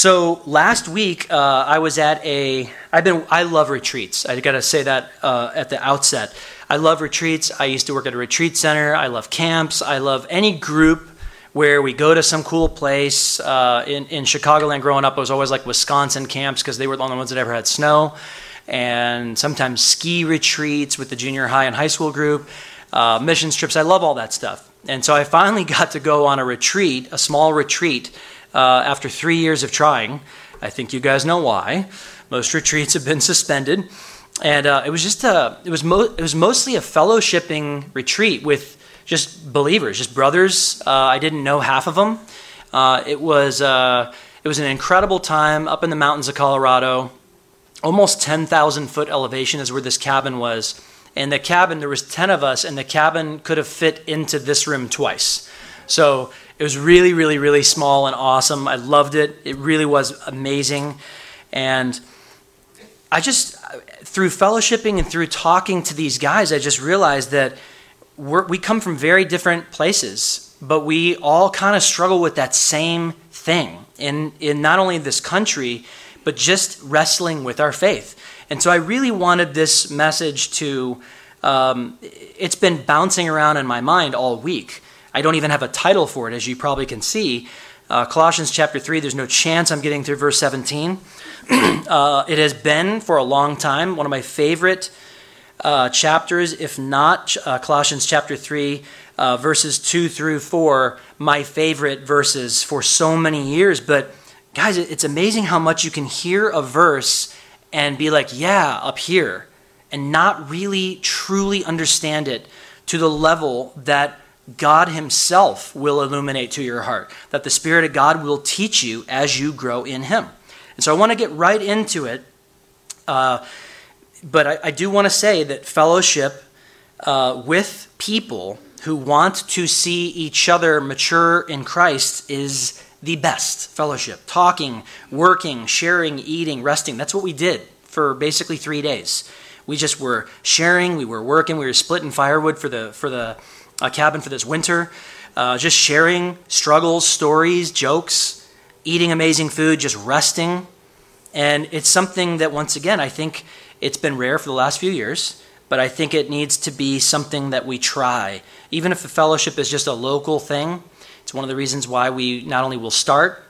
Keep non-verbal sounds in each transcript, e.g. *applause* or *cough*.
So last week, uh, I was at a. I've been. I love retreats. I got to say that uh, at the outset. I love retreats. I used to work at a retreat center. I love camps. I love any group where we go to some cool place. Uh, in in Chicagoland, growing up, I was always like Wisconsin camps because they were the only ones that ever had snow, and sometimes ski retreats with the junior high and high school group, uh, missions trips. I love all that stuff. And so I finally *laughs* got to go on a retreat, a small retreat uh, after three years of trying. I think you guys know why. Most retreats have been suspended, and uh, it was just a it was mo- it was mostly a fellowshipping retreat with just believers, just brothers. Uh, I didn't know half of them. Uh, it was uh, it was an incredible time up in the mountains of Colorado. Almost ten thousand foot elevation is where this cabin was. And the cabin, there was ten of us, and the cabin could have fit into this room twice. So it was really, really, really small and awesome. I loved it. It really was amazing. And I just, through fellowshipping and through talking to these guys, I just realized that we come from very different places, but we all kind of struggle with that same thing in, in not only this country, but just wrestling with our faith. And so I really wanted this message to, um, it's been bouncing around in my mind all week. I don't even have a title for it, as you probably can see. Uh, Colossians chapter 3, there's no chance I'm getting through verse 17. *clears throat* uh, it has been for a long time one of my favorite uh, chapters, if not uh, Colossians chapter 3, uh, verses 2 through 4, my favorite verses for so many years. But guys, it's amazing how much you can hear a verse and be like, yeah, up here, and not really truly understand it to the level that God Himself will illuminate to your heart, that the Spirit of God will teach you as you grow in Him. And so I want to get right into it. Uh, but I, I, do want to say that fellowship uh, with people who want to see each other mature in Christ is the best fellowship. Talking, working, sharing, eating, resting. That's what we did for basically three days. We just were sharing, we were working, we were splitting firewood for the, for the a cabin for this winter. Uh, just sharing struggles, stories, jokes, eating amazing food, just resting. And it's something that, once again, I think it's been rare for the last few years, but I think it needs to be something that we try. Even if the fellowship is just a local thing, it's one of the reasons why we not only will start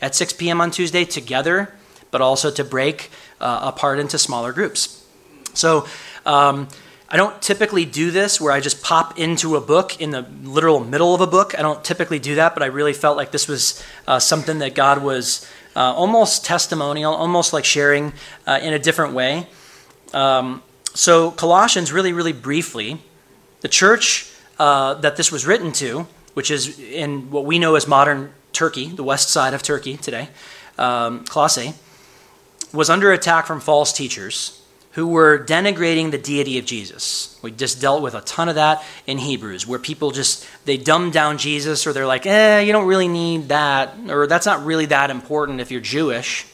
at 6 p.m. on Tuesday together, but also to break uh, apart into smaller groups. So, um, I don't typically do this where I just pop into a book in the literal middle of a book. I don't typically do that, but I really felt like this was uh, something that God was uh, almost testimonial, almost like sharing uh, in a different way. Um, so, Colossians, really, really briefly, the church uh, that this was written to, which is in what we know as modern Turkey, the west side of Turkey today, um, Colossae, was under attack from false teachers who were denigrating the deity of Jesus. We just dealt with a ton of that in Hebrews, where people just they dumb down Jesus, or they're like, "Eh, you don't really need that," or "That's not really that important if you're Jewish."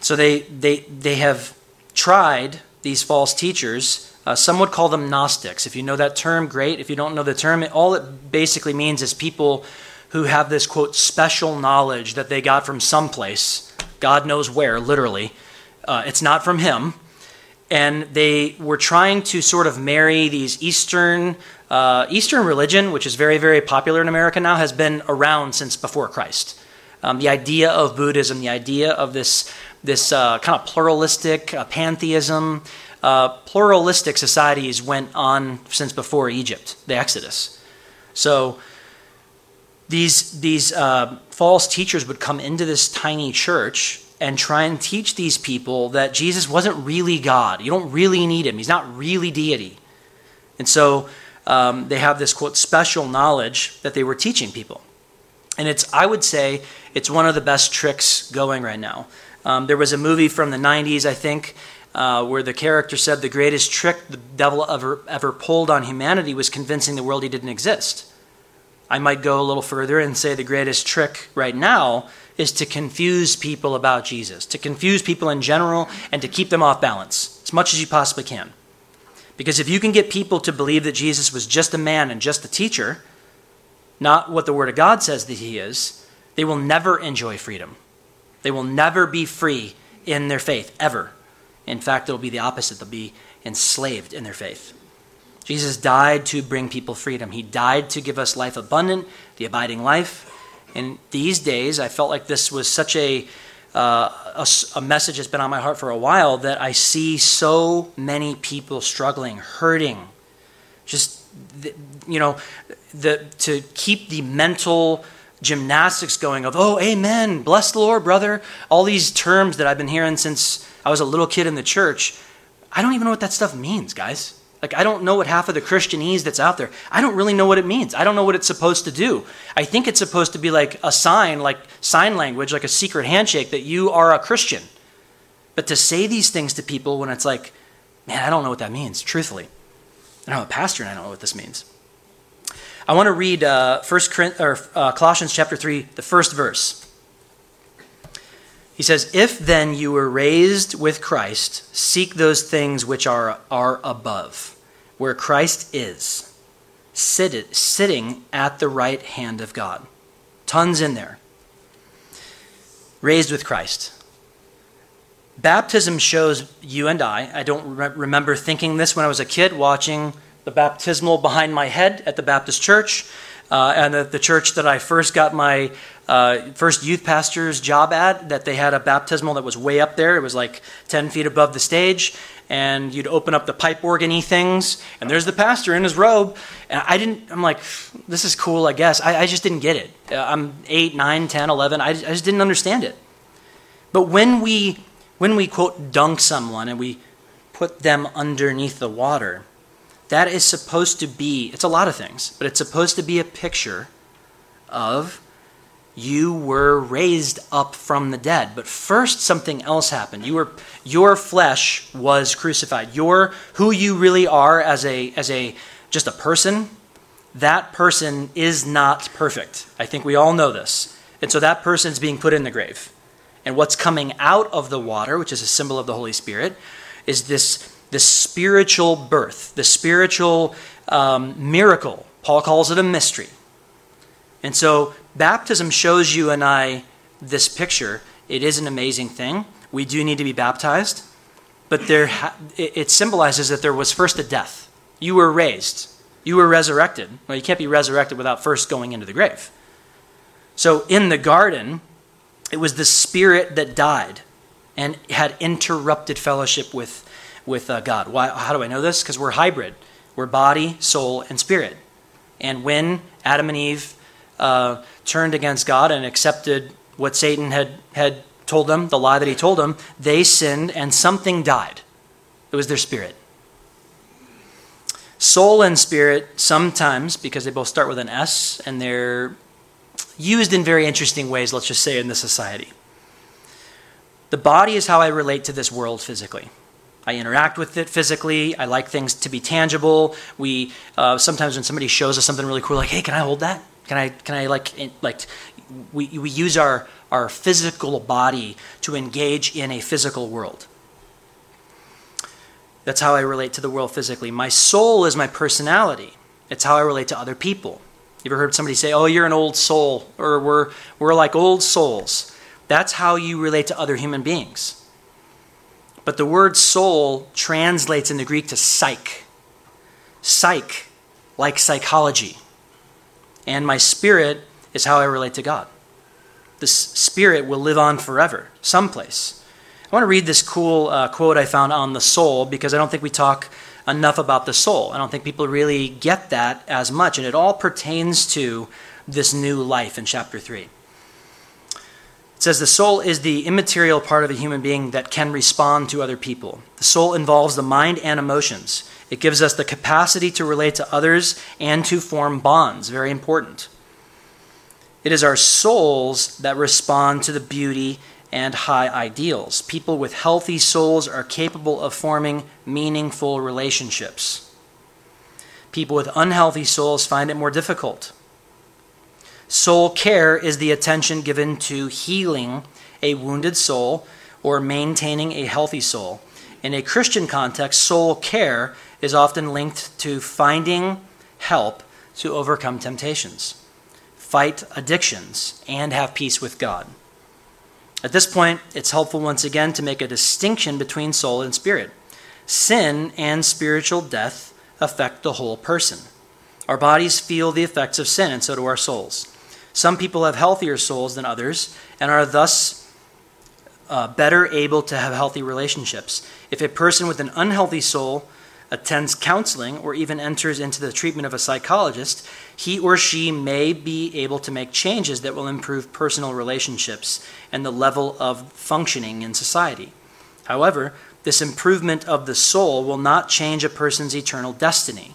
So they they they have tried these false teachers. Uh, some would call them Gnostics. If you know that term, great. If you don't know the term, it, all it basically means is people who have this quote special knowledge that they got from someplace, God knows where, literally uh, it's not from him. And they were trying to sort of marry these Eastern uh, Eastern religion, which is very very popular in America now, has been around since before Christ. Um, the idea of Buddhism, the idea of this this uh, kind of pluralistic uh, pantheism, uh, pluralistic societies went on since before Egypt, the Exodus. So these these uh, false teachers would come into this tiny church and try and teach these people that Jesus wasn't really God. You don't really need him, he's not really deity. And so um, they have this quote special knowledge that they were teaching people. And it's, I would say, it's one of the best tricks going right now. Um, there was a movie from the 90s, I think, uh, where the character said the greatest trick the devil ever, ever pulled on humanity was convincing the world he didn't exist. I might go a little further and say the greatest trick right now is to confuse people about Jesus, to confuse people in general, and to keep them off balance as much as you possibly can. Because if you can get people to believe that Jesus was just a man and just a teacher, not what the Word of God says that he is, they will never enjoy freedom. They will never be free in their faith, ever. In fact, it'll be the opposite. They'll be enslaved in their faith. Jesus died to bring people freedom. He died to give us life abundant, the abiding life. And these days, I felt like this was such a, uh, a, a message that's been on my heart for a while that I see so many people struggling, hurting, just, you know, the, to keep the mental gymnastics going of, oh, amen, bless the Lord, brother. All these terms that I've been hearing since I was a little kid in the church. I don't even know what that stuff means, guys. Like, I don't know what half of the Christianese that's out there. I don't really know what it means. I don't know what it's supposed to do. I think it's supposed to be like a sign, like sign language, like a secret handshake that you are a Christian. But to say these things to people when it's like, man, I don't know what that means, truthfully. And I'm a pastor and I don't know what this means. I want to read uh, First or, uh, Colossians chapter 3, the first verse. He says, If then you were raised with Christ, seek those things which are, are above, where Christ is, seated, sitting at the right hand of God. Tons in there. Raised with Christ. Baptism shows you and I, I don't re- remember thinking this when I was a kid, watching the baptismal behind my head at the Baptist church. Uh, and the, the, church that I first got my uh, first youth pastor's job ad that they had a baptismal that was way up there. It was like 10 feet above the stage. And you'd open up the pipe organy things, and there's the pastor in his robe. And I didn't, I'm like, this is cool, I guess. I, I just didn't get it. Uh, I'm 8, 9, 10, 11. I, I just didn't understand it. But when we, when we quote, dunk someone and we put them underneath the water, that is supposed to be, it's a lot of things, but it's supposed to be a picture of you were raised up from the dead. But first something else happened. You were your flesh was crucified. Your who you really are as a as a just a person, that person is not perfect. I think we all know this. And so that person is being put in the grave. And what's coming out of the water, which is a symbol of the Holy Spirit, is this the spiritual birth, the spiritual um, miracle. Paul calls it a mystery. And so baptism shows you and I this picture. It is an amazing thing. We do need to be baptized, but there it symbolizes that there was first a death. You were raised. You were resurrected. Well, you can't be resurrected without first going into the grave. So in the garden, it was the spirit that died and had interrupted fellowship with with uh, God. Why, how do I know this? Because we're hybrid. We're body, soul, and spirit. And when Adam and Eve uh, turned against God and accepted what Satan had, had told them, the lie that he told them, they sinned and something died. It was their spirit. Soul and spirit, sometimes, because they both start with an S and they're used in very interesting ways, let's just say, in this society. The body is how I relate to this world physically. I interact with it physically. I like things to be tangible. We uh, sometimes when somebody shows us something really cool, like, hey, can I hold that? Can I can I like in, like we we use our our physical body to engage in a physical world. That's how I relate to the world physically. My soul is my personality. It's how I relate to other people. You ever heard somebody say, "Oh, you're an old soul," or "We're we're like old souls." That's how you relate to other human beings. But the word soul translates in the Greek to psyche. Psyche, like psychology. And my spirit is how I relate to God. This spirit will live on forever, someplace. I want to read this cool uh, quote I found on the soul because I don't think we talk enough about the soul. I don't think people really get that as much. And it all pertains to this new life in chapter 3. It says the soul is the immaterial part of a human being that can respond to other people. The soul involves the mind and emotions. It gives us the capacity to relate to others and to form bonds. Very important. It is our souls that respond to the beauty and high ideals. People with healthy souls are capable of forming meaningful relationships. People with unhealthy souls find it more difficult. Soul care is the attention given to healing a wounded soul or maintaining a healthy soul. In a Christian context, soul care is often linked to finding help to overcome temptations, fight addictions, and have peace with God. At this point, it's helpful once again to make a distinction between soul and spirit. Sin and spiritual death affect the whole person. Our bodies feel the effects of sin, and so do our souls. Some people have healthier souls than others and are thus uh, better able to have healthy relationships. If a person with an unhealthy soul attends counseling or even enters into the treatment of a psychologist, he or she may be able to make changes that will improve personal relationships and the level of functioning in society. However, this improvement of the soul will not change a person's eternal destiny,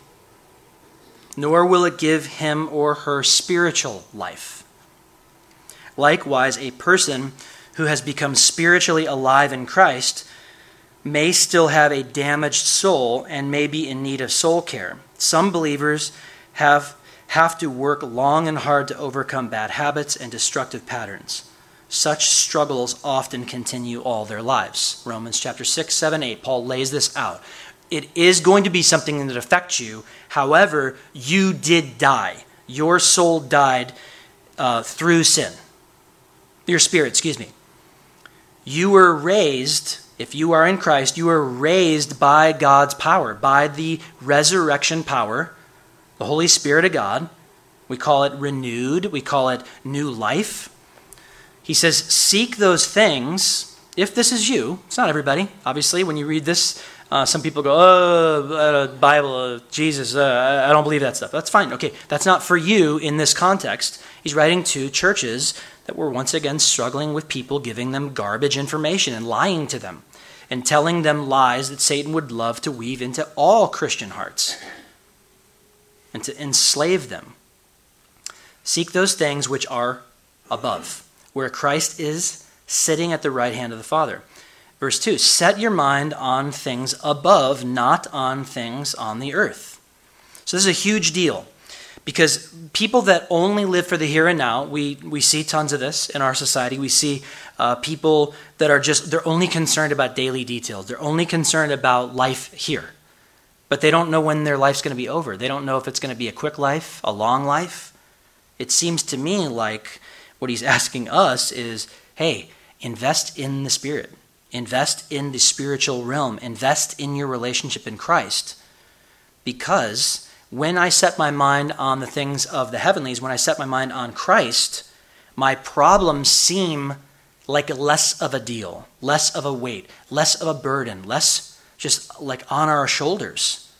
nor will it give him or her spiritual life. Likewise, a person who has become spiritually alive in Christ may still have a damaged soul and may be in need of soul care. Some believers have, have to work long and hard to overcome bad habits and destructive patterns. Such struggles often continue all their lives. Romans chapter 6, 7, 8, Paul lays this out. It is going to be something that affects you. However, you did die. Your soul died uh, through sin. Your spirit, excuse me. You were raised if you are in Christ, you are raised by God's power, by the resurrection power, the Holy Spirit of God. We call it renewed, we call it new life. He says, Seek those things. If this is you, it's not everybody. Obviously, when you read this, uh, some people go, Oh, uh, Bible, uh, Jesus, uh, I don't believe that stuff. That's fine. Okay, that's not for you in this context. He's writing to churches that were once again struggling with people giving them garbage information and lying to them and telling them lies that Satan would love to weave into all Christian hearts and to enslave them. Seek those things which are above, where Christ is sitting at the right hand of the Father. Verse 2 Set your mind on things above, not on things on the earth. So, this is a huge deal. Because people that only live for the here and now, we, we see tons of this in our society. We see uh, people that are just, they're only concerned about daily details. They're only concerned about life here. But they don't know when their life's going to be over. They don't know if it's going to be a quick life, a long life. It seems to me like what he's *laughs* asking us is hey, invest in the Spirit, invest in the spiritual realm, invest in your relationship in Christ. Because when I set my mind on the things of the heavenlies, when I set my mind on Christ, my problems seem like less of a deal, less of a weight, less of a burden, less just like on our shoulders.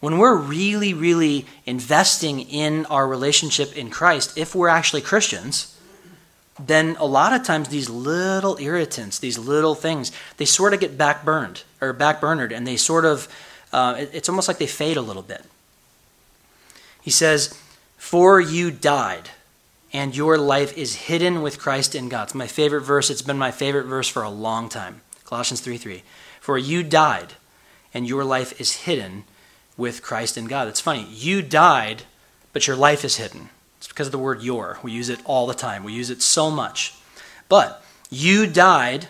When we're really, really investing in our relationship in Christ, if we're actually Christians, then a lot of times these little irritants, these little things, they sort of get backburned or backburnered, and they sort of, uh, it's almost like they fade a little bit. He says, For you died, and your life is hidden with Christ in God. It's my favorite verse. It's been my favorite verse for a long time. Colossians 3 3. For you died, and your life is hidden with Christ in God. It's funny. You died, but your life is hidden. It's because of the word your. We use it all the time, we use it so much. But you died,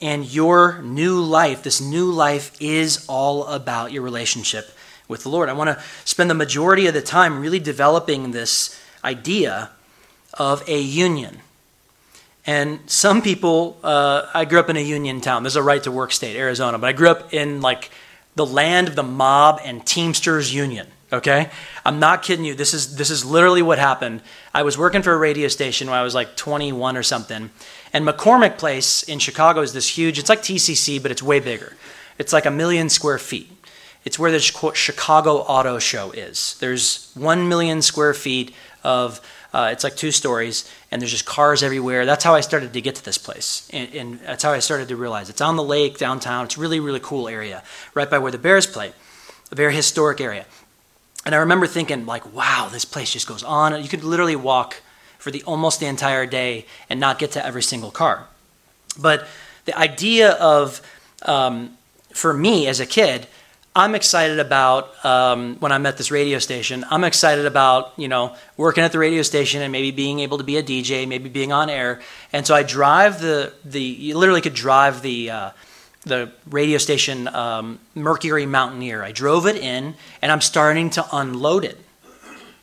and your new life, this new life, is all about your relationship with the Lord. I want to spend the majority of the time really developing this idea of a union. And some people, uh, I grew up in a union town. This is a right to work state, Arizona, but I grew up in like the land of the mob and Teamsters Union. Okay, I'm not kidding you. This is this is literally what happened. I was working for a radio station when I was like 21 or something, and McCormick Place in Chicago is this huge. It's like TCC, but it's way bigger. It's like a million square feet. It's where the Chicago Auto Show is. There's 1 million square feet of, uh, it's like two stories, and there's just cars everywhere. That's how I started to get to this place. And, and that's how I started to realize it's on the lake downtown. It's really, really cool area, right by where the Bears play, a very historic area. And I remember thinking, like, wow, this place just goes on. You could literally walk for the almost the entire day and not get to every single car. But the idea of, um, for me as a kid, I'm excited about um, when I'm at this radio station. I'm excited about you know working at the radio station and maybe being able to be a DJ, maybe being on air. And so I drive the the you literally could drive the uh, the radio station um, Mercury Mountaineer. I drove it in, and I'm starting to unload it.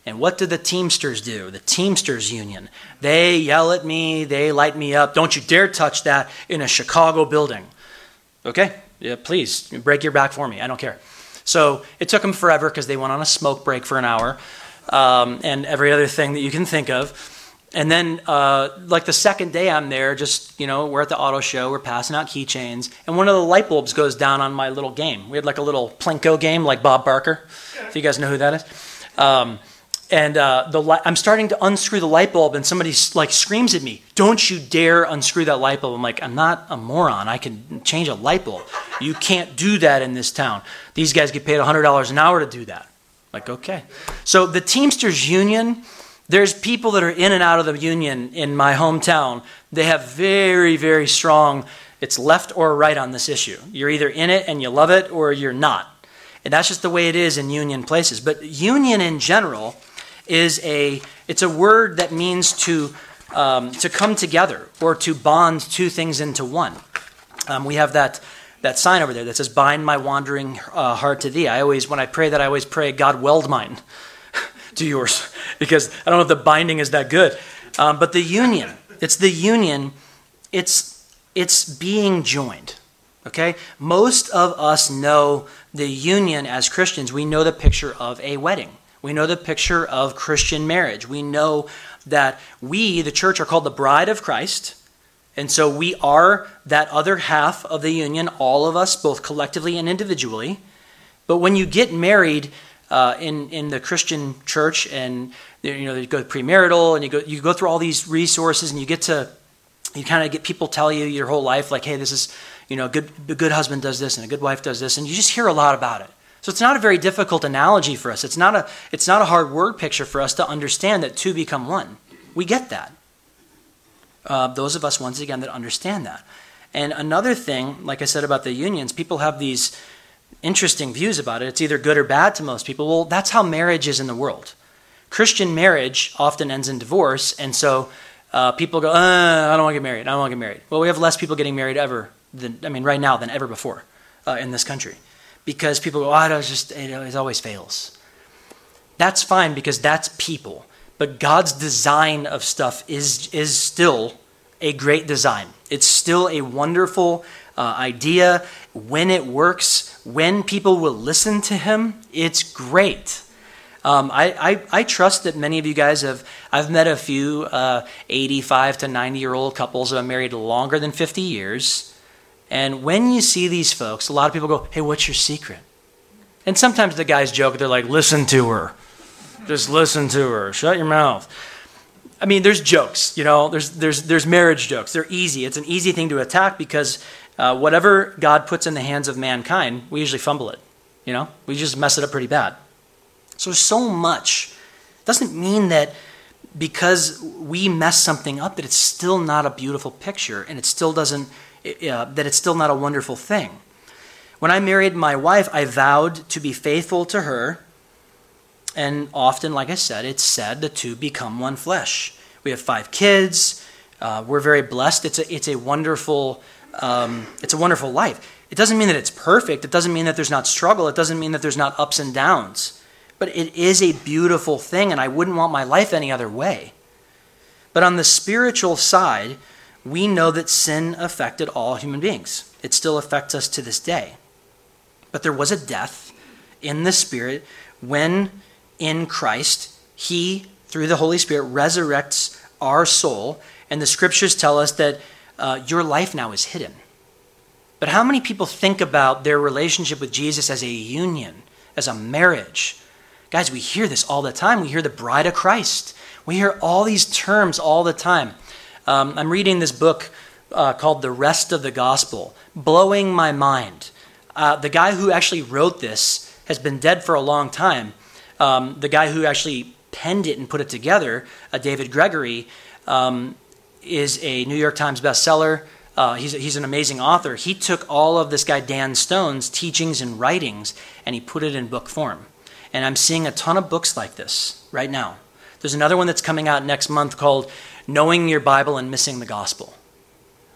And what do the Teamsters do? The Teamsters Union. They yell at me, they light me up. Don't you dare touch that in a Chicago building. Okay? Yeah, please, break your back for me. I don't care. So it took them forever because they went on a smoke break for an hour um, and every other thing that you can think of. And then, uh, like the second day I'm there, just, you know, we're at the auto show, we're passing out keychains, and one of the light bulbs goes down on my little game. We had like a little Plinko game, like Bob Barker, if you guys know who that is. Um, and uh, the li- I'm starting to unscrew the light bulb, and somebody like screams at me, "Don't you dare unscrew that light bulb!" I'm like, "I'm not a moron. I can change a light bulb. You can't do that in this town. These guys get paid $100 an hour to do that." Like, okay. So the Teamsters Union, there's people that are in and out of the union in my hometown. They have very, very strong. It's left or right on this issue. You're either in it and you love it, or you're not. And that's just the way it is in union places. But union in general is a it's a word that means to um, to come together or to bond two things into one. Um, we have that that sign over there that says "Bind my wandering uh, heart to Thee." I always, when I pray that, I always pray, "God weld mine *laughs* to yours," *laughs* because I don't know if the binding is that good. Um, but the union, it's the union. It's it's being joined. Okay, most of us know the union as Christians. We know the picture of a wedding. We know the picture of Christian marriage. We know that we, the church, are called the bride of Christ. And so we are that other half of the union, all of us, both collectively and individually. But when you get married uh, in, in the Christian church and you know you go premarital and you go you go through all these resources and you get to you kind of get people tell you your whole life like hey this is you know a good a good husband does this and a good wife does this and you just hear a lot about it so it's not a very difficult analogy for us. It's not a, it's not a hard word picture for us to understand that two become one. We get that. Uh, those of us, once again, that understand that. And another thing, like I said about the unions, people have these interesting views about it. It's either good or bad to most people. Well, that's how marriage is in the world. Christian marriage often ends in divorce, and so uh, people go, uh, I don't want to get married. I don't want to get married. Well, we have less people getting married ever than, I mean, right now than ever before uh, in this country because people go, oh, it just it always fails. That's fine because that's people. But God's design of stuff is is still a great design. It's still a wonderful uh, idea. When it works, when people will listen to Him, it's great. Um, I, I, I, trust that many of you guys have, I've met a few uh, 85 to 90 year old couples that have married longer than 50 years. And when you see these folks, a lot of people go, Hey, what's your secret? And sometimes the guys joke, they're like, Listen to her. Just listen to her. Shut your mouth. I mean, there's jokes, you know, there's, there's, there's marriage jokes. They're easy. It's an easy thing to attack because uh, whatever God puts in the hands of mankind, we usually fumble it. You know, we just mess it up pretty bad. So, so much. Doesn't mean that because we mess something up that it's still not a beautiful picture and it still doesn't uh, that it's still not a wonderful thing. When I married my wife, I vowed to be faithful to her. And often, like I said, it's said the two become one flesh. We have five kids. Uh, we're very blessed. It's a, it's a wonderful, um, it's a wonderful life. It doesn't mean that it's perfect. It doesn't mean that there's not struggle. It doesn't mean that there's not ups and downs. But it is a beautiful thing, and I wouldn't want my life any other way. But on the spiritual side, we know that sin affected all human beings. It still affects us to this day. But there was a death in the Spirit when in Christ, He, through the Holy Spirit, resurrects our soul. And the scriptures tell us that uh, your life now is hidden. But how many people think about their relationship with Jesus as a union, as a marriage? Guys, we hear this all the time. We hear the bride of Christ. We hear all these terms all the time. Um, I'm reading this book uh, called The Rest of the Gospel, blowing my mind. Uh, the guy who actually wrote this has been dead for a long time. Um, the guy who actually penned it and put it together, uh, David Gregory, um, is a New York Times bestseller. Uh, he's, he's an amazing author. He took all of this guy Dan Stone's teachings and writings and he put it in book form. And I'm seeing a ton of books like this right now. There's another one that's coming out next month called knowing your Bible and missing the gospel.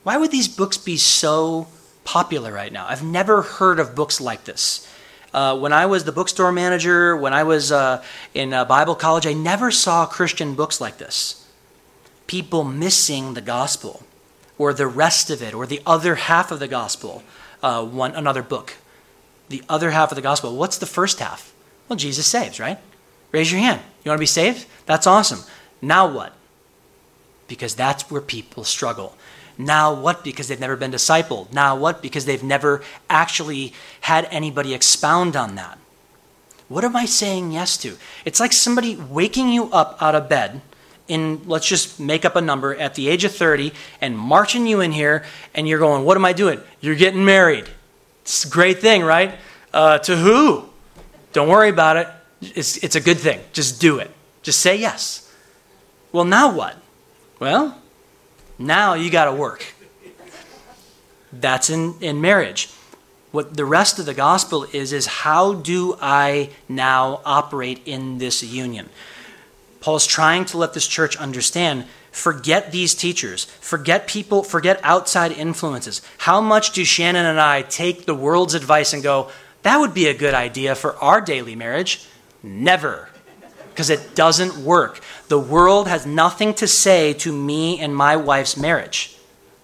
Why would these books be so popular right now? I've never heard of books like this. Uh, when I was the bookstore manager, when I was uh, in uh, Bible college, I never saw Christian books like this. People missing the gospel, or the rest of it, or the other half of the gospel. Uh, one another book, the other half of the gospel. What's the first half? Well, Jesus saves, right? Raise your hand. You want to be saved? That's awesome. Now what? Because that's where people struggle. Now what? Because they've never been discipled. Now what? Because they've never actually had anybody expound on that. What am I saying yes to? It's like somebody waking you up out of bed in, let's just make up a number, at the age of 30 and marching you in here, and you're going, What am I doing? You're getting married. It's a great thing, right? Uh, to who? Don't worry about it. It's, it's a good thing. Just do it. Just say yes. Well, now what? Well, now you got to work. That's in, in marriage. What the rest of the gospel is, is how do I now operate in this union? Paul's trying to let this church understand forget these teachers, forget people, forget outside influences. How much do Shannon and I take the world's advice and go, that would be a good idea for our daily marriage? Never. Because it doesn't work. The world has nothing to say to me and my wife's marriage.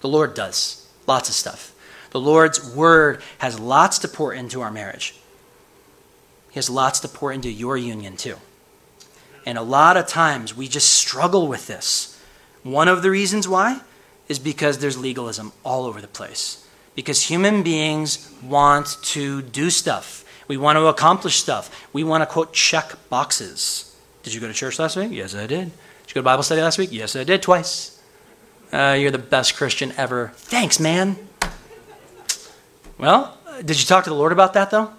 The Lord does. Lots of stuff. The Lord's word has lots to pour into our marriage. He has lots to pour into your union, too. And a lot of times we just struggle with this. One of the reasons why is because there's legalism all over the place. Because human beings want to do stuff. We want to accomplish stuff. We want to, quote, check boxes. Did you go to church last week? Yes, I did. Did you go to Bible study last week? Yes, I did twice. Uh, you're the best Christian ever. Thanks, man. Well, did you talk to the Lord about that, though?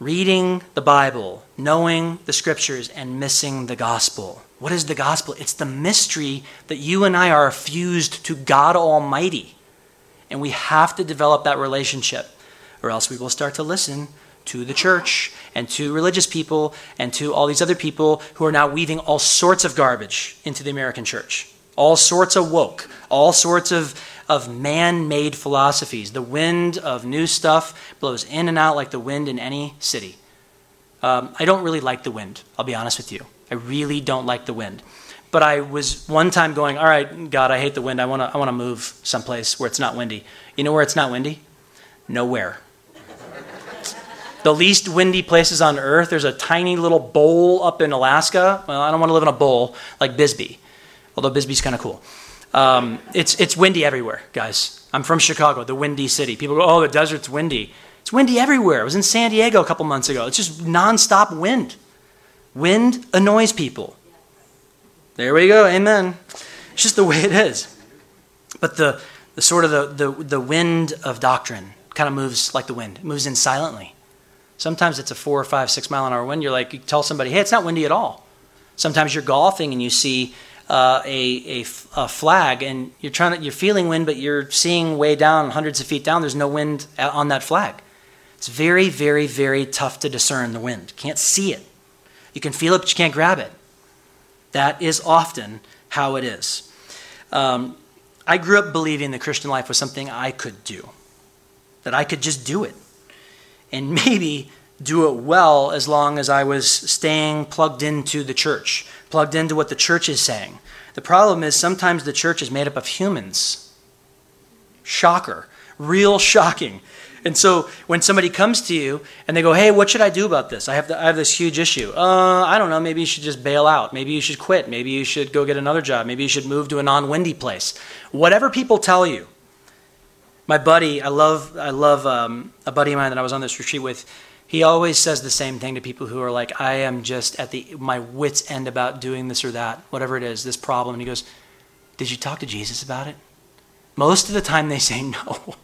Reading the Bible, knowing the scriptures, and missing the gospel. What is the gospel? It's the mystery that you and I are fused to God Almighty. And we have to develop that relationship, or else we will start to listen to the church and to religious people and to all these other people who are now weaving all sorts of garbage into the American church. All sorts of woke, all sorts of, of man made philosophies. The wind of new stuff blows in and out like the wind in any city. Um, I don't really like the wind, I'll be honest with you. I really don't like the wind. But I was one time going, All right, God, I hate the wind. I want to I wanna move someplace where it's not windy. You know where it's not windy? Nowhere the least windy places on earth. There's a tiny little bowl up in Alaska. Well, I don't want to live in a bowl like Bisbee, although Bisbee's kind of cool. Um, it's, it's windy everywhere, guys. I'm from Chicago, the windy city. People go, oh, the desert's windy. It's windy everywhere. I was in San Diego a couple months ago. It's just nonstop wind. Wind annoys people. There we go. Amen. It's just the way it is. But the, the sort of the, the, the wind of doctrine kind of moves like the wind. It moves in silently. Sometimes it's a four or five, six mile an hour wind. You're like, you tell somebody, hey, it's not windy at all. Sometimes you're golfing and you see uh, a, a, a, flag and you're trying to, you're feeling wind, but you're seeing way down, hundreds of feet down, there's no wind on that flag. It's very, very, very tough to discern the wind. Can't see it. You can feel it, but you can't grab it. That is often how it is. Um, I grew up believing the Christian life was something I could do, that I could just do it and maybe do it well as long as I was staying plugged into the church, plugged into what the church is saying. The problem is sometimes the church is made up of humans. Shocker. Real shocking. And so when somebody comes to you and they go, hey, what should I do about this? I have, the, I have this huge issue. Uh, I don't know. Maybe you should just bail out. Maybe you should quit. Maybe you should go get another job. Maybe you should move to a non windy place. Whatever people tell you, my buddy, I love, I love um, a buddy of mine that I was on this retreat with. He always says the same thing to people who are like, I am just at the my wits end about doing this or that, whatever it is, this problem. And he goes, Did you talk to Jesus about it? Most of the time they say *laughs* no.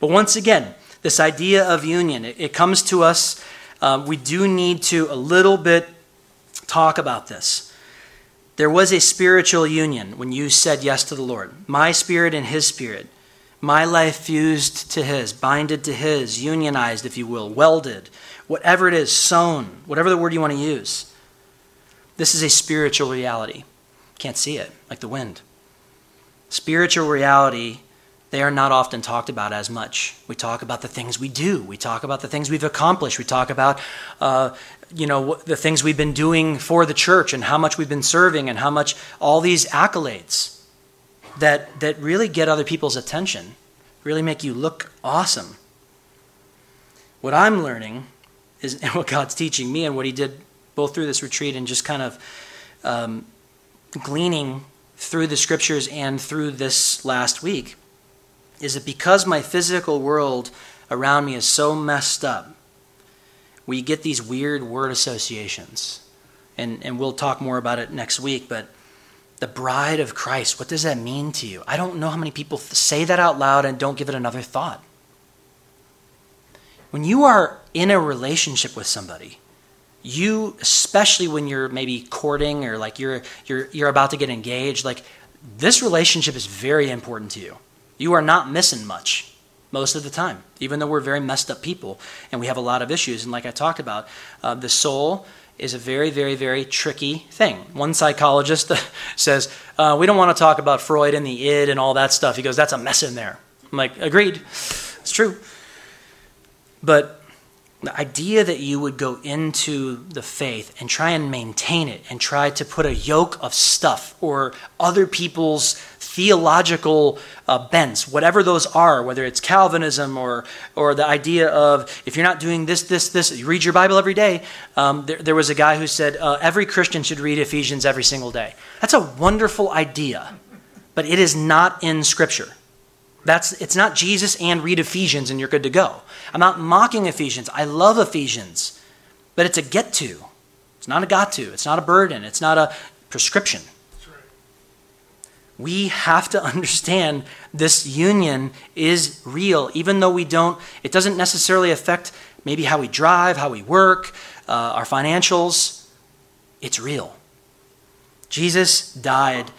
But once again, this idea of union, it, it comes to us. Um, we do need to a little bit talk about this. There was a spiritual union when you said yes to the Lord. My spirit and his spirit. My life fused to his, binded to his, unionized, if you will, welded, whatever it is, sewn, whatever the word you want to use. This is a spiritual reality. Can't see it, like the wind. Spiritual reality they are not often talked about as much. We talk about the things we do. We talk about the things we've accomplished. We talk about, uh, you know, the things we've been doing for the church and how much we've been serving and how much all these accolades that that really get other people's attention, really make you look awesome. What I'm learning is and *laughs* what God's teaching me and what He did both through this retreat and just kind of um, gleaning through the scriptures and through this last week is that because my physical world around me is so messed up, we get these weird word associations. And, and we'll talk more about it next week, but the bride of Christ, what does that mean to you? I don't know how many people say that out loud and don't give it another thought. When you are in a relationship with somebody, you especially when you're maybe courting or like you're you're you're about to get engaged, like this relationship is very important to you. You are not missing much most of the time, even though we're very messed up people and we have a lot of issues. And like I talked about, uh, the soul is a very, very, very tricky thing. One psychologist *laughs* says, uh, We don't want to talk about Freud and the id and all that stuff. He goes, That's a mess in there. I'm like, Agreed. It's true. But the idea that you would go into the faith and try and maintain it and try to put a yoke of stuff or other people's theological uh, bents, whatever those are, whether it's Calvinism or, or the idea of if you're not doing this, this, this, you read your Bible every day. Um, there, there, was a guy who said uh, every Christian should read Ephesians every single day. That's a wonderful idea, but it is not in Scripture. That's, it's not Jesus and read Ephesians and you're good to go. I'm not mocking Ephesians. I love Ephesians. But it's a get to. It's not a got to. It's not a burden. It's not a prescription. We have to understand this union is real, even though we don't, it doesn't necessarily affect maybe how we drive, how we work, uh, our financials. It's real. Jesus died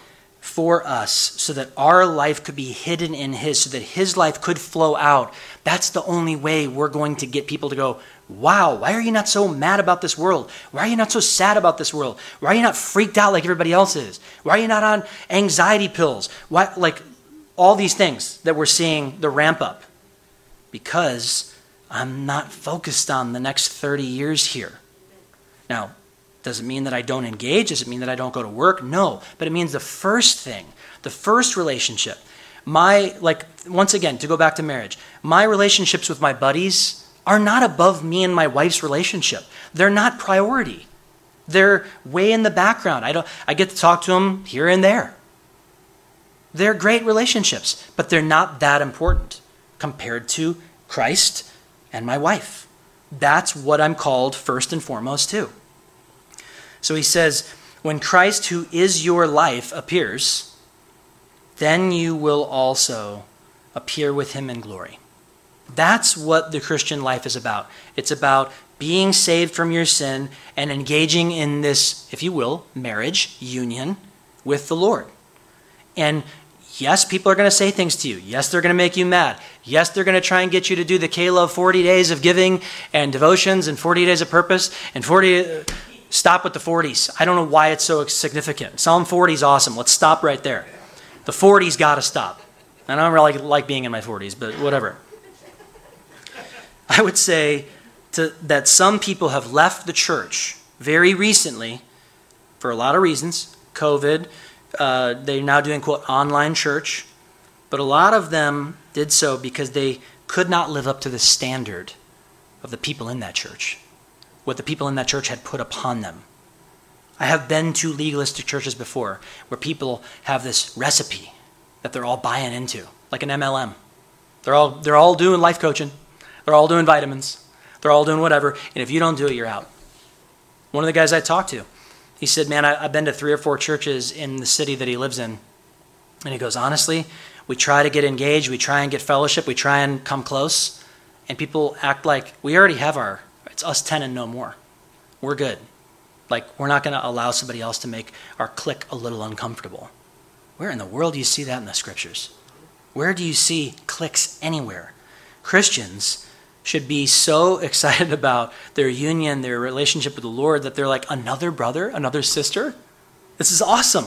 for us so that our life could be hidden in His, so that His life could flow out. That's the only way we're going to get people to go, Wow, why are you not so mad about this world? Why are you not so sad about this world? Why are you not freaked out like everybody else is? Why are you not on anxiety pills? Why, like all these things that we're seeing the ramp up? Because I'm not focused on the next 30 years here. Now, does it mean that I don't engage? Does it mean that I don't go to work? No. But it means the first thing, the first relationship, my, like, once again, to go back to marriage, my relationships with my buddies are not above me and my wife's relationship. They're not priority. They're way in the background. I, don't, I get to talk to them here and there. They're great relationships, but they're not that important compared to Christ and my wife. That's what I'm called first and foremost to. So he says, When Christ, who is your life, appears, then you will also appear with him in glory. That's what the Christian life is about. It's about being saved from your sin and engaging in this, if you will, marriage union with the Lord. And yes, people are going to say things to you. Yes, they're going to make you mad. Yes, they're going to try and get you to do the K-Love 40 days of giving and devotions and 40 days of purpose and 40 Stop with the 40s. I don't know why it's so significant. Psalm 40 is awesome. Let's stop right there. The 40s got to stop. And I don't really like being in my 40s, but whatever. I would say to, that some people have left the church very recently for a lot of reasons. COVID, uh, they're now doing, quote, online church. But a lot of them did so because they could not live up to the standard of the people in that church what the people in that church had put upon them. I have been to legalistic churches before where people have this recipe that they're all buying into, like an MLM. They're all, they're all doing life coaching, they're all doing vitamins, they're all doing whatever, and if you don't do it, you're out. One of the guys I talked to, he said, Man, I, I've been to three or four churches in the city that he lives in. And he goes, Honestly, we try to get engaged, we try and get fellowship, we try and come close, and people act like we already have our it's us 10 and no more. We're good. Like, we're not going to allow somebody else to make our clique a little uncomfortable. Where in the world do you see that in the scriptures? Where do you see cliques anywhere? Christians should be so *laughs* excited about their union, their relationship with the Lord, that they're like another brother, another sister. This is awesome.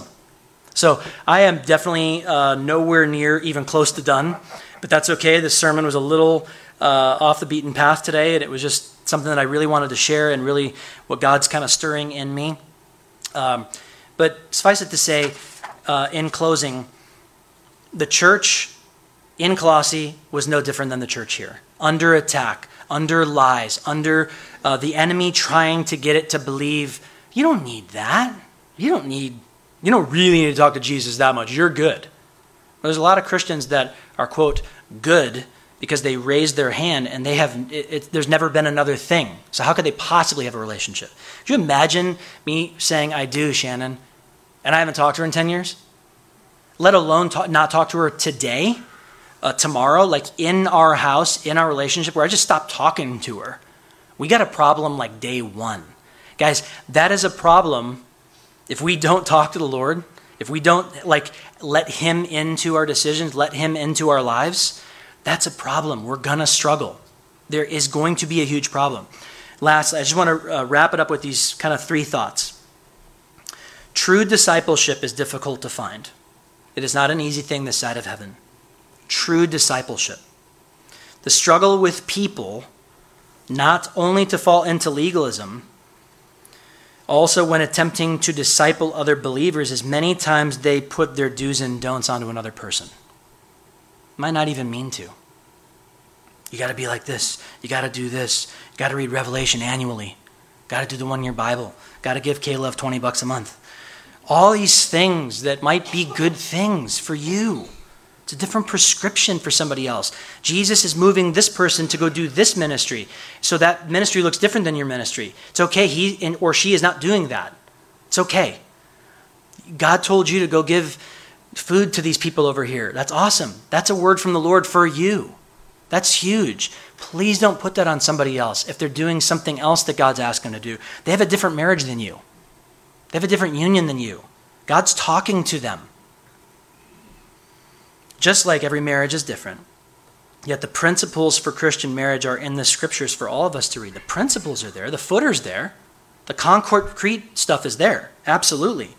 So I am definitely uh, nowhere near even close to done, but that's okay. This sermon was a little uh, off the beaten path today, and it was just something that I really wanted to share and really what God's kind of stirring in me. Um, but suffice it to say, uh, in closing, the church in Colossae was no different than the church here. Under attack, under lies, under uh, the enemy trying to get it to believe, you don't need that. You don't need, you don't really need to talk to Jesus that much. You're good. There's a lot of Christians that are, quote, good because they raised their hand and they have, it, it, there's never been another thing. So how could they possibly have a relationship? Could you imagine me saying, I do, Shannon, and I haven't talked to her in 10 years? Let alone talk, not talk to her today? uh, tomorrow, like in our house, in our relationship, where I just stopped talking to her. We got a problem like day one. Guys, that is a problem if we don't talk to the Lord, if we don't like let Him into our decisions, let Him into our lives, that's a problem. We're gonna struggle. There is going to be a huge problem. Last, I just want to uh, wrap it up with these kind of three thoughts. True discipleship is difficult to find. It is not an easy thing this side of heaven true discipleship. The struggle with people, not only to fall into legalism, also when attempting to disciple other believers, is many times they put their do's and don'ts onto another person. Might not even mean to. You got to be like this. You got to do this. You got to read Revelation annually. Got to do the one year Bible. Got to give Caleb 20 bucks a month. All these things that might be good things for you. It's a different prescription for somebody else. Jesus is moving this person to go do this ministry. So that ministry looks different than your ministry. It's okay. He or she is not doing that. It's okay. God told you to go give food to these people over here. That's awesome. That's a word from the Lord for you. That's huge. Please don't put that on somebody else if they're doing something else that God's asking them to do. They have a different marriage than you, they have a different union than you. God's talking to them. Just like every marriage is different, yet the principles for Christian marriage are in the scriptures for all of us to read. The principles are there, the footer's there, the concrete stuff is there. Absolutely.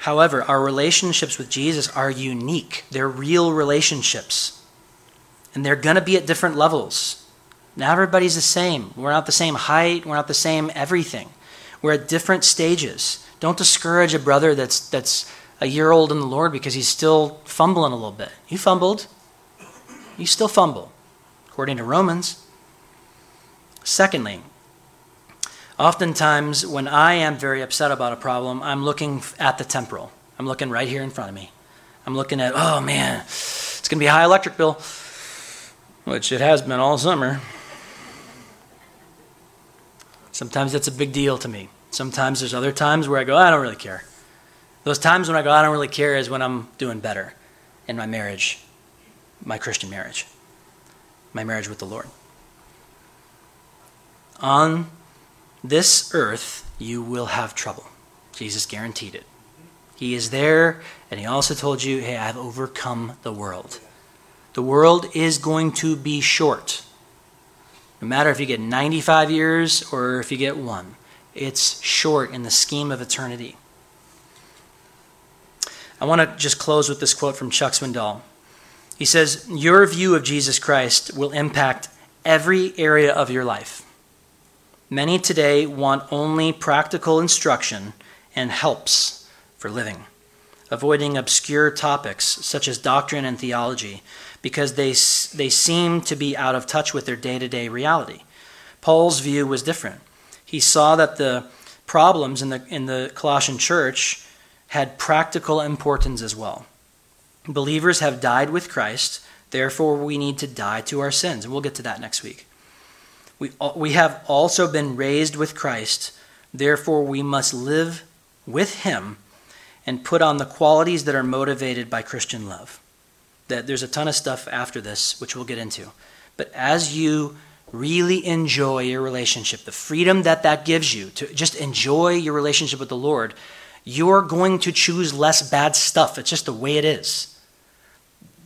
However, our relationships with Jesus are unique. They're real relationships. And they're going to be at different levels. Not everybody's the same. We're not the same height. We're not the same everything. We're at different stages. Don't discourage a brother that's, that's a year old in the Lord because he's still fumbling a little bit. You fumbled. You still fumble, according to Romans. Secondly, oftentimes when I am very upset about a problem, I'm looking at the temporal. I'm looking right here in front of me. I'm looking at, oh man, it's going to be a high electric bill, which it has been all summer. Sometimes that's a big deal to me. Sometimes there's other times where I go, I don't really care. Those times when I go, I don't really care, is when I'm doing better in my marriage, my Christian marriage, my marriage with the Lord. On this earth, you will have trouble. Jesus guaranteed it. He is there, and He also told you, hey, I've overcome the world. The world is going to be short. No matter if you get 95 years or if you get one, it's short in the scheme of eternity. I want to just close with this quote from Chuck Swindoll. He says, Your view of Jesus Christ will impact every area of your life. Many today want only practical instruction and helps for living, avoiding obscure topics such as doctrine and theology because they, they seem to be out of touch with their day to day reality. Paul's view was different. He saw that the problems in the, in the Colossian church had practical importance as well. Believers have died with Christ, therefore, we need to die to our sins. And we'll get to that next week. We, we have also been raised with Christ, therefore, we must live with Him and put on the qualities that are motivated by Christian love. That there's a ton of stuff after this, which we'll get into. But as you really enjoy your relationship, the freedom that that gives you to just enjoy your relationship with the Lord, you're going to choose less bad stuff. It's just the way it is.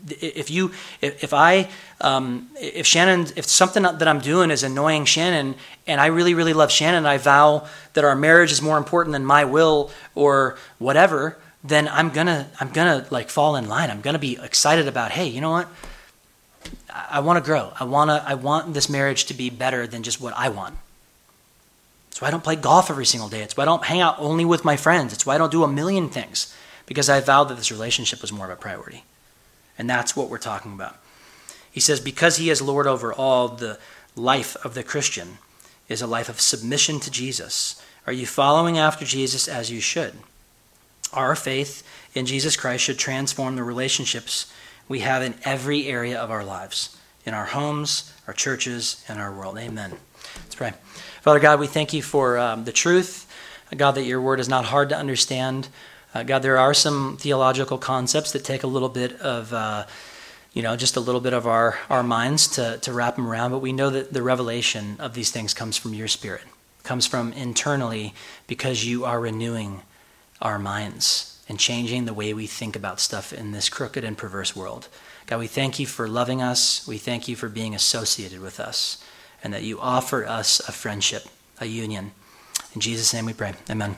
If you, if, I, um, if Shannon, if something that I'm doing is annoying Shannon, and I really, really love Shannon, and I vow that our marriage is more important than my will or whatever, then I'm gonna, I'm gonna like fall in line. I'm gonna be excited about, hey, you know what? I, I want to grow. I wanna, I want this marriage to be better than just what I want. It's why I don't play golf every single day. It's why I don't hang out only with my friends. It's why I don't do a million things because I vowed that this relationship was more of a priority. And that's what we're talking about. He says, because he is Lord over all, the life of the Christian is a life of submission to Jesus. Are you following after Jesus as you should? Our faith in Jesus Christ should transform the relationships we have in every area of our lives, in our homes, our churches, and our world. Amen. Let's pray. Father God, we thank you for um, the truth. God, that your word is not hard to understand. Uh, God, there are some theological concepts that take a little bit of, uh, you know, just a little bit of our, our minds to, to wrap them around, but we know that the revelation of these things comes from your spirit, comes from internally because you are renewing our minds and changing the way we think about stuff in this crooked and perverse world. God, we thank you for loving us. We thank you for being associated with us and that you offer us a friendship, a union. In Jesus' name we pray. Amen.